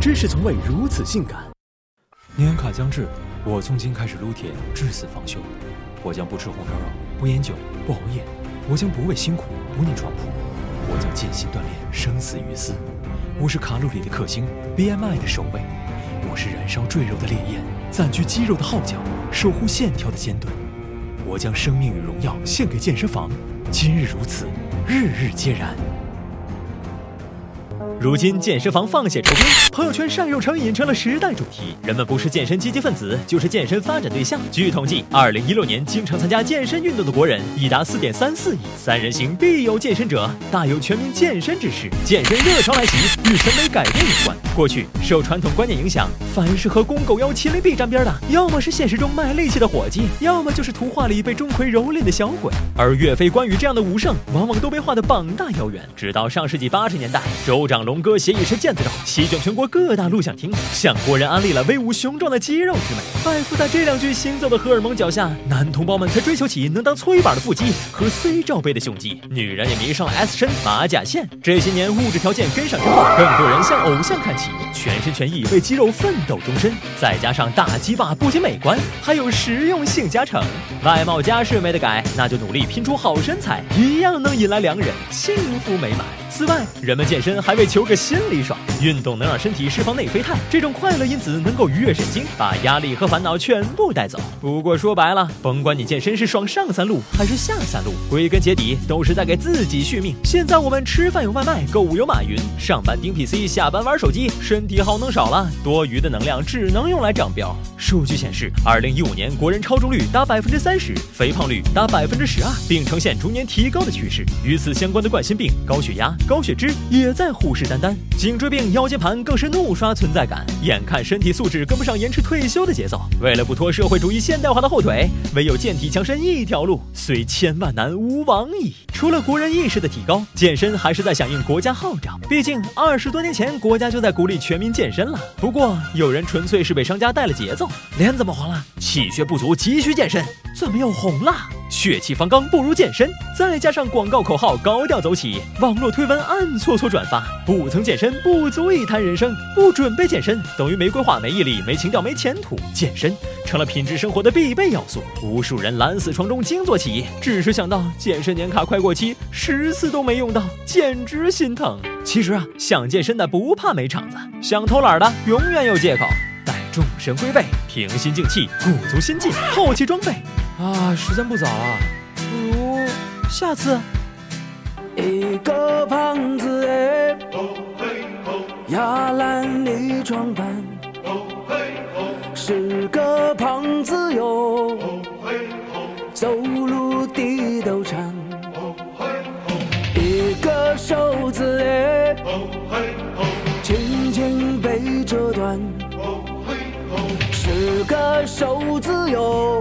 知识从未如此性感。年卡将至，我从今开始撸铁，至死方休。我将不吃红烧肉，不烟酒，不熬夜。我将不畏辛苦，不念床铺。我将尽心锻炼，生死于斯。我是卡路里的克星，BMI 的守卫。我是燃烧赘肉的烈焰，暂居肌肉的号角，守护线条的尖盾。我将生命与荣耀献给健身房。今日如此，日日皆然。如今健身房放血酬宾，朋友圈晒肉成瘾成了时代主题。人们不是健身积极分子，就是健身发展对象。据统计，二零一六年经常参加健身运动的国人已达四点三四亿。三人行必有健身者，大有全民健身之势。健身热潮来袭，与审美改变有关。过去受传统观念影响，凡是和公狗腰、麒麟臂沾边的，要么是现实中卖力气的伙计，要么就是图画里被钟馗蹂躏的小鬼。而岳飞、关羽这样的武圣，往往都被画得膀大腰圆。直到上世纪八十年代，州长龙哥携一身腱子肉，席卷全国各大录像厅，向国人安利了威武雄壮的肌肉之美。拜伏在这两具行走的荷尔蒙脚下，男同胞们才追求起能当搓衣板的腹肌和 C 罩杯的胸肌，女人也迷上了 S 身马甲线。这些年物质条件跟上之后，更多人向偶像看齐，全心全意为肌肉奋斗终身。再加上大鸡巴不仅美观，还有实用性加成，外貌家世没得改，那就努力拼出好身材，一样能引来良人，幸福美满。此外，人们健身还为求个心里爽，运动能让身体释放内啡肽，这种快乐因子能够愉悦神经，把压力和烦恼全部带走。不过说白了，甭管你健身是爽上三路还是下三路，归根结底都是在给自己续命。现在我们吃饭有外卖，购物有马云，上班盯 PC，下班玩手机，身体耗能少了，多余的能量只能用来长膘。数据显示，二零一五年国人超重率达百分之三十，肥胖率达百分之十二，并呈现逐年提高的趋势。与此相关的冠心病、高血压。高血脂也在虎视眈眈，颈椎病、腰间盘更是怒刷存在感。眼看身体素质跟不上延迟退休的节奏，为了不拖社会主义现代化的后腿，唯有健体强身一条路，虽千万难，无往矣。除了国人意识的提高，健身还是在响应国家号召。毕竟二十多年前，国家就在鼓励全民健身了。不过有人纯粹是被商家带了节奏，脸怎么黄了？气血不足，急需健身。怎么又红了？血气方刚不如健身，再加上广告口号高调走起，网络推文暗搓搓转发。不曾健身不足以谈人生，不准备健身等于没规划、没毅力、没情调、没前途。健身成了品质生活的必备要素。无数人懒死床中惊坐起，只是想到健身年卡快过期，十次都没用到，简直心疼。其实啊，想健身的不怕没场子，想偷懒的永远有借口。待众神归位，平心静气，鼓足心劲，后期装备。啊，时间不早了，不如下次。一个胖子哎，压烂你装扮。是个胖子哟，走路地都颤。一个瘦子哎，轻轻被折断。是个瘦子哟。